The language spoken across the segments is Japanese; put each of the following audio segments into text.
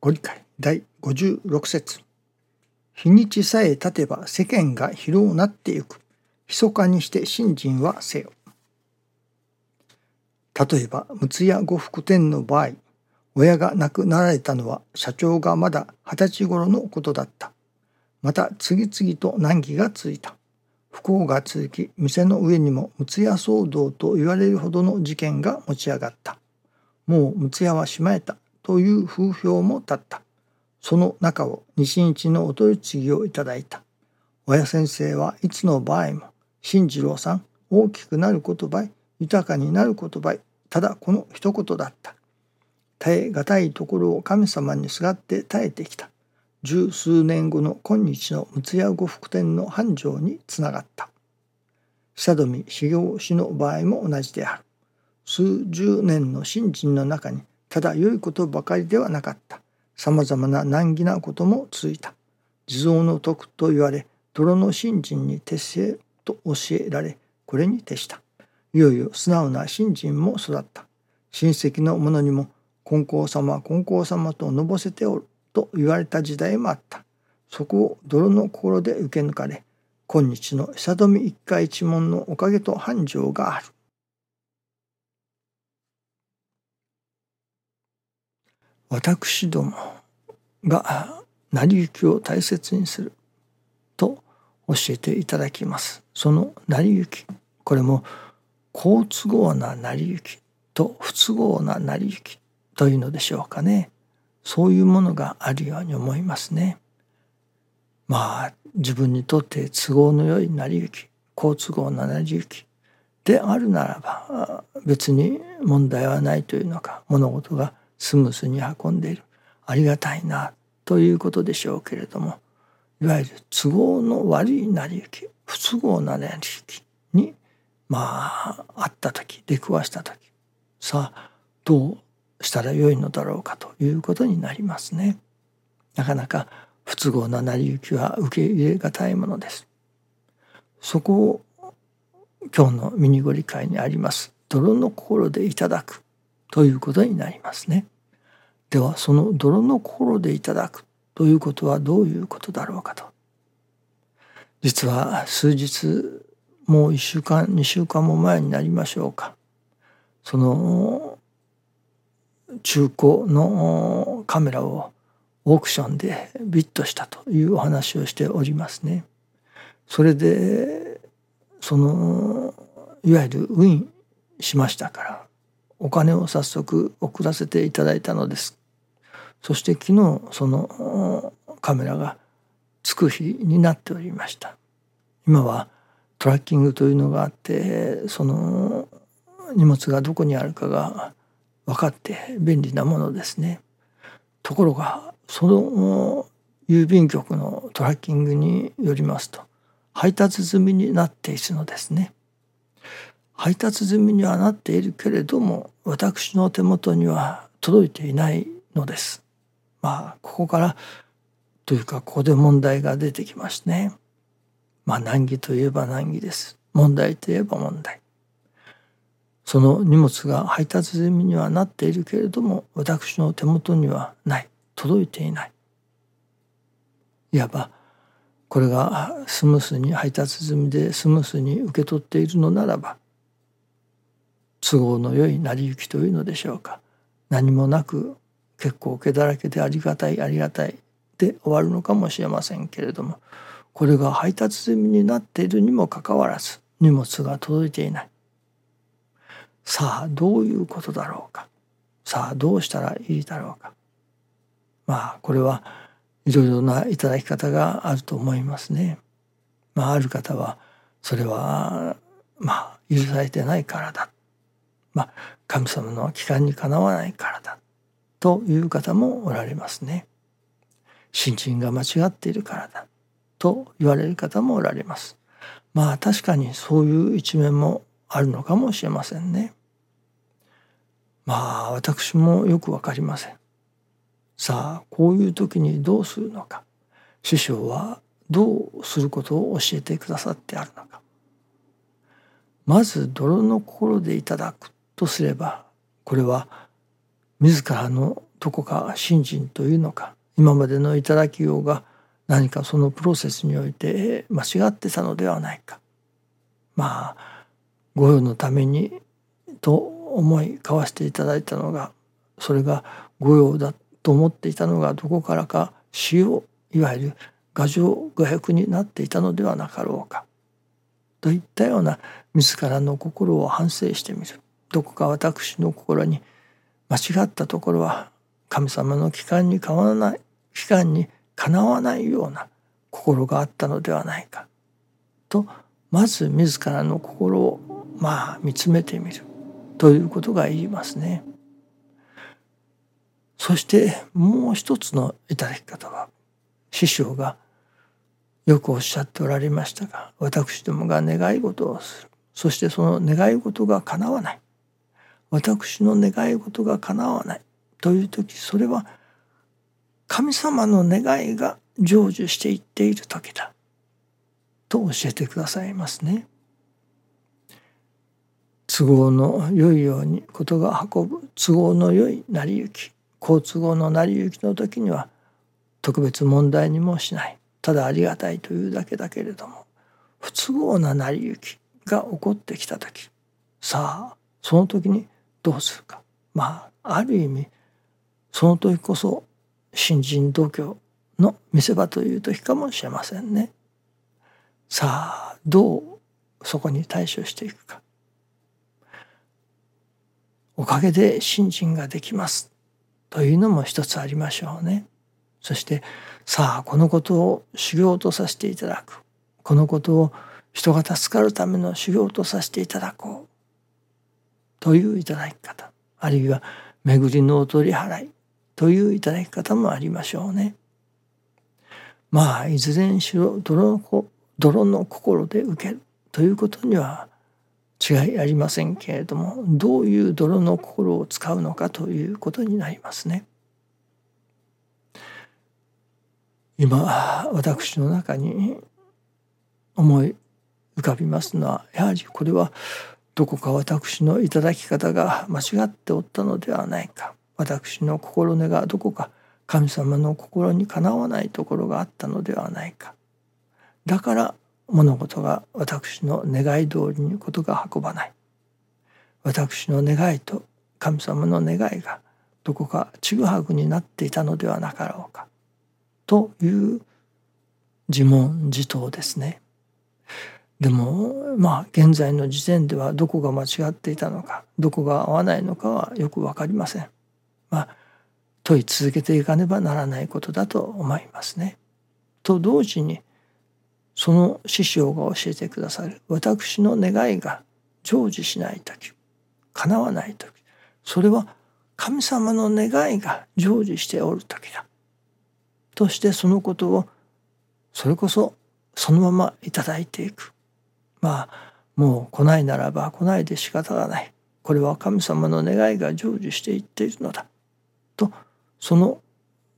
ご理解第56節日にちさえ経てば世間が広うなってゆく。密かにして信心はせよ。例えば、陸屋呉服店の場合、親が亡くなられたのは社長がまだ二十歳頃のことだった。また次々と難儀が続いた。不幸が続き、店の上にも陸屋騒動と言われるほどの事件が持ち上がった。もう陸屋はしまえたという風評も立った。その中を西日のお取り次ぎをいただいた。親先生はいつの場合も、新次郎さん、大きくなる言葉豊かになる言葉ただこの一言だった。耐え難いところを神様にすがって耐えてきた。十数年後の今日の六谷呉服店の繁盛につながった。久富修行師の場合も同じである。数十年の信心の中にただ良いことばかりではなかった。さまざまな難儀なことも続いた。地蔵の徳と言われ、泥の信心に徹せと教えられ、これに徹した。いよいよ素直な信心も育った。親戚の者にも、金光様、金光様とのぼせておると言われた時代もあった。そこを泥の心で受け抜かれ、今日の久富一家一門のおかげと繁盛がある。私どもが成り行きを大切にする。と教えていただきます。その成り行き、これも好都合な成り行き。と不都合な成り行き。というのでしょうかね。そういうものがあるように思いますね。まあ自分にとって都合の良い成り行き。好都合な成り行き。であるならば別に問題はないというのか。物事がスムースに運んでいるありがたいなということでしょうけれどもいわゆる都合の悪い成り行き不都合な成り行きにまああった時出くわした時さあどうしたらよいのだろうかということになりますね。なかなか不都合な成り行きは受け入れがたいものです。そこを今日のミニゴリ会にあります泥の心でいただくということになりますね。ではその泥の心でいただくということはどういうことだろうかと。実は数日もう1週間2週間も前になりましょうかその中古のカメラをオークションでビットしたというお話をしておりますね。それでそのいわゆるウィンしましたからお金を早速送らせていただいたのです。そして昨日そのカメラがつく日になっておりました。今はトラッキングというのがあってその荷物がどこにあるかが分かって便利なものですね。ところがその郵便局のトラッキングによりますと配達済みになっているのですね。配達済みにはなっているけれども私の手元には届いていないのです。まあここからというかここで問題が出てきますね。まあ難儀といえば難儀です。問題といえば問題。その荷物が配達済みにはなっているけれども私の手元にはない届いていない。いわばこれがスムースに配達済みでスムースに受け取っているのならば都合の良い成り行きというのでしょうか。何もなく結構毛だらけでありがたいありがたいで終わるのかもしれませんけれどもこれが配達済みになっているにもかかわらず荷物が届いていない。さあどういうことだろうか。さあどうしたらいいだろうか。まあこれはいろいろな頂き方があると思いますね。まあある方はそれはまあ許されてないからだまあ、神様の帰還にかなわないからだという方もおられますね。信心が間違っているからだと言われる方もおられます。まあ確かにそういう一面もあるのかもしれませんね。まあ私もよくわかりません。さあこういう時にどうするのか師匠はどうすることを教えてくださってあるのかまず泥の心でいただくとすればこれは自らのどこか信心というのか今までの頂きようが何かそのプロセスにおいて間違ってたのではないか。まあ御用のためにと思い交わしていただいたのがそれが御用だと思っていたのがどこからか使用いわゆる牙城画役になっていたのではなかろうか。といったような自らの心を反省してみる。どこか私の心に間違ったところは神様の期間にかわらない期間にかなわないような心があったのではないか。とまず自らの心をまあ見つめてみる。ということが言いますね。そしてもう一つのいただき方は師匠がよくおっしゃっておられましたが私どもが願い事をする。そしてその願い事が叶わない。私の願い事が叶わない。という時それは神様の願いが成就していっている時だ。と教えてくださいますね。都合の良いようにことが運ぶ。都合の良い成り行き。好都合の成り行きの時には特別問題にもしない。ただありがたいというだけだけれども不都合な成り行きが起こってきた時。さあその時にどうするかまあある意味その時こそ新人度胸の見せ場という時かもしれませんね。さあどうそこに対処していくか。おかげで信心ができますというのも一つありましょうね。そしてさあこのことを修行とさせていただくこのことを人が助かるための修行とさせていただこうといういただき方あるいは巡りのお取り払いといういただき方もありましょうね。まあいずれにしろ泥の泥の心で受けるということには違いありませんけれどもどういう泥の心を使うのかということになりますね。今私の中に思い浮かびますのはやはりこれはどこか私の頂き方が間違っておったのではないか。私の心根がどこか神様の心にかなわないところがあったのではないか。だから物事が私の願い通りにことが運ばない。私の願いと神様の願いがどこかちぐはぐになっていたのではなかろうか。という自問自答ですね。でもまあ現在の時点ではどこが間違っていたのかどこが合わないのかはよく分かりません。まあ問い続けていかねばならないことだと思いますね。と同時にその師匠が教えてくださる私の願いが成就しない時叶わない時それは神様の願いが成就しておる時だとしてそのことをそれこそそのままいただいていくまあもう来ないならば来ないで仕方がない。これは神様の願いが成就していっているのだ。とその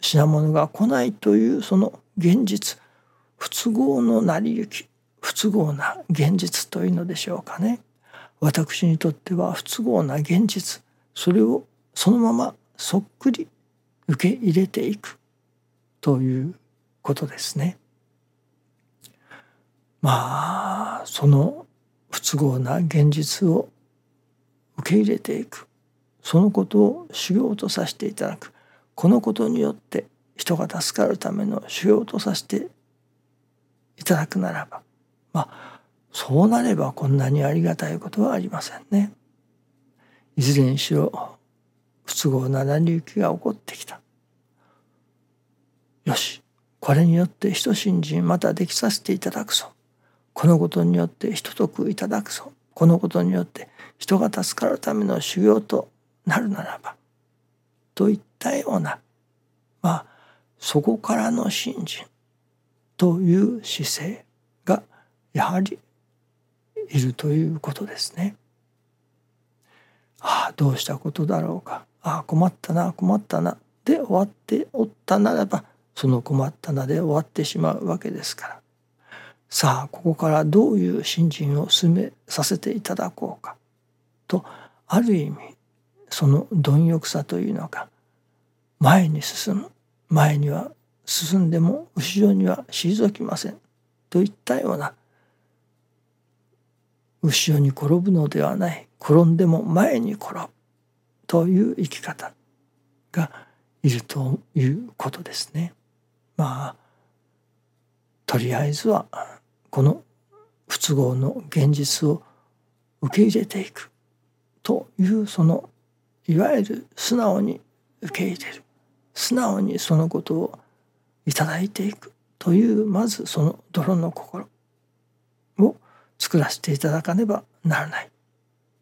品物が来ないというその現実不都合の成り行き不都合な現実というのでしょうかね。私にとっては不都合な現実それをそのままそっくり受け入れていくということですね。まあその不都合な現実を受け入れていくそのことを修行とさせていただくこのことによって人が助かるための修行とさせていただくならばまあそうなればこんなにありがたいことはありませんね。いずれにしろ不都合な成り行きが起こってきた。よしこれによって人信心またできさせていただくぞ。このことによって人得いただくぞ。このことによって人が助かるための修行となるならばといったようなまあそこからの信心という姿勢がやはりいるということですね。ああどうしたことだろうかああ困ったな困ったなで終わっておったならばその困ったなで終わってしまうわけですからさあここからどういう信心を進めさせていただこうか。とある意味その貪欲さというのか前に進む。前には進んでも後ろには退きません。といったような後ろに転ぶのではない。転んでも前に転ぶ。という生き方がいるということですね。まあとりあえずはこの不都合の現実を受け入れていくというそのいわゆる素直に受け入れる素直にそのことをいただいていくというまずその泥の心を作らせていただかねばならない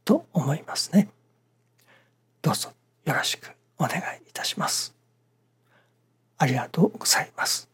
と思いますね。どうぞよろしくお願いいたします。ありがとうございます。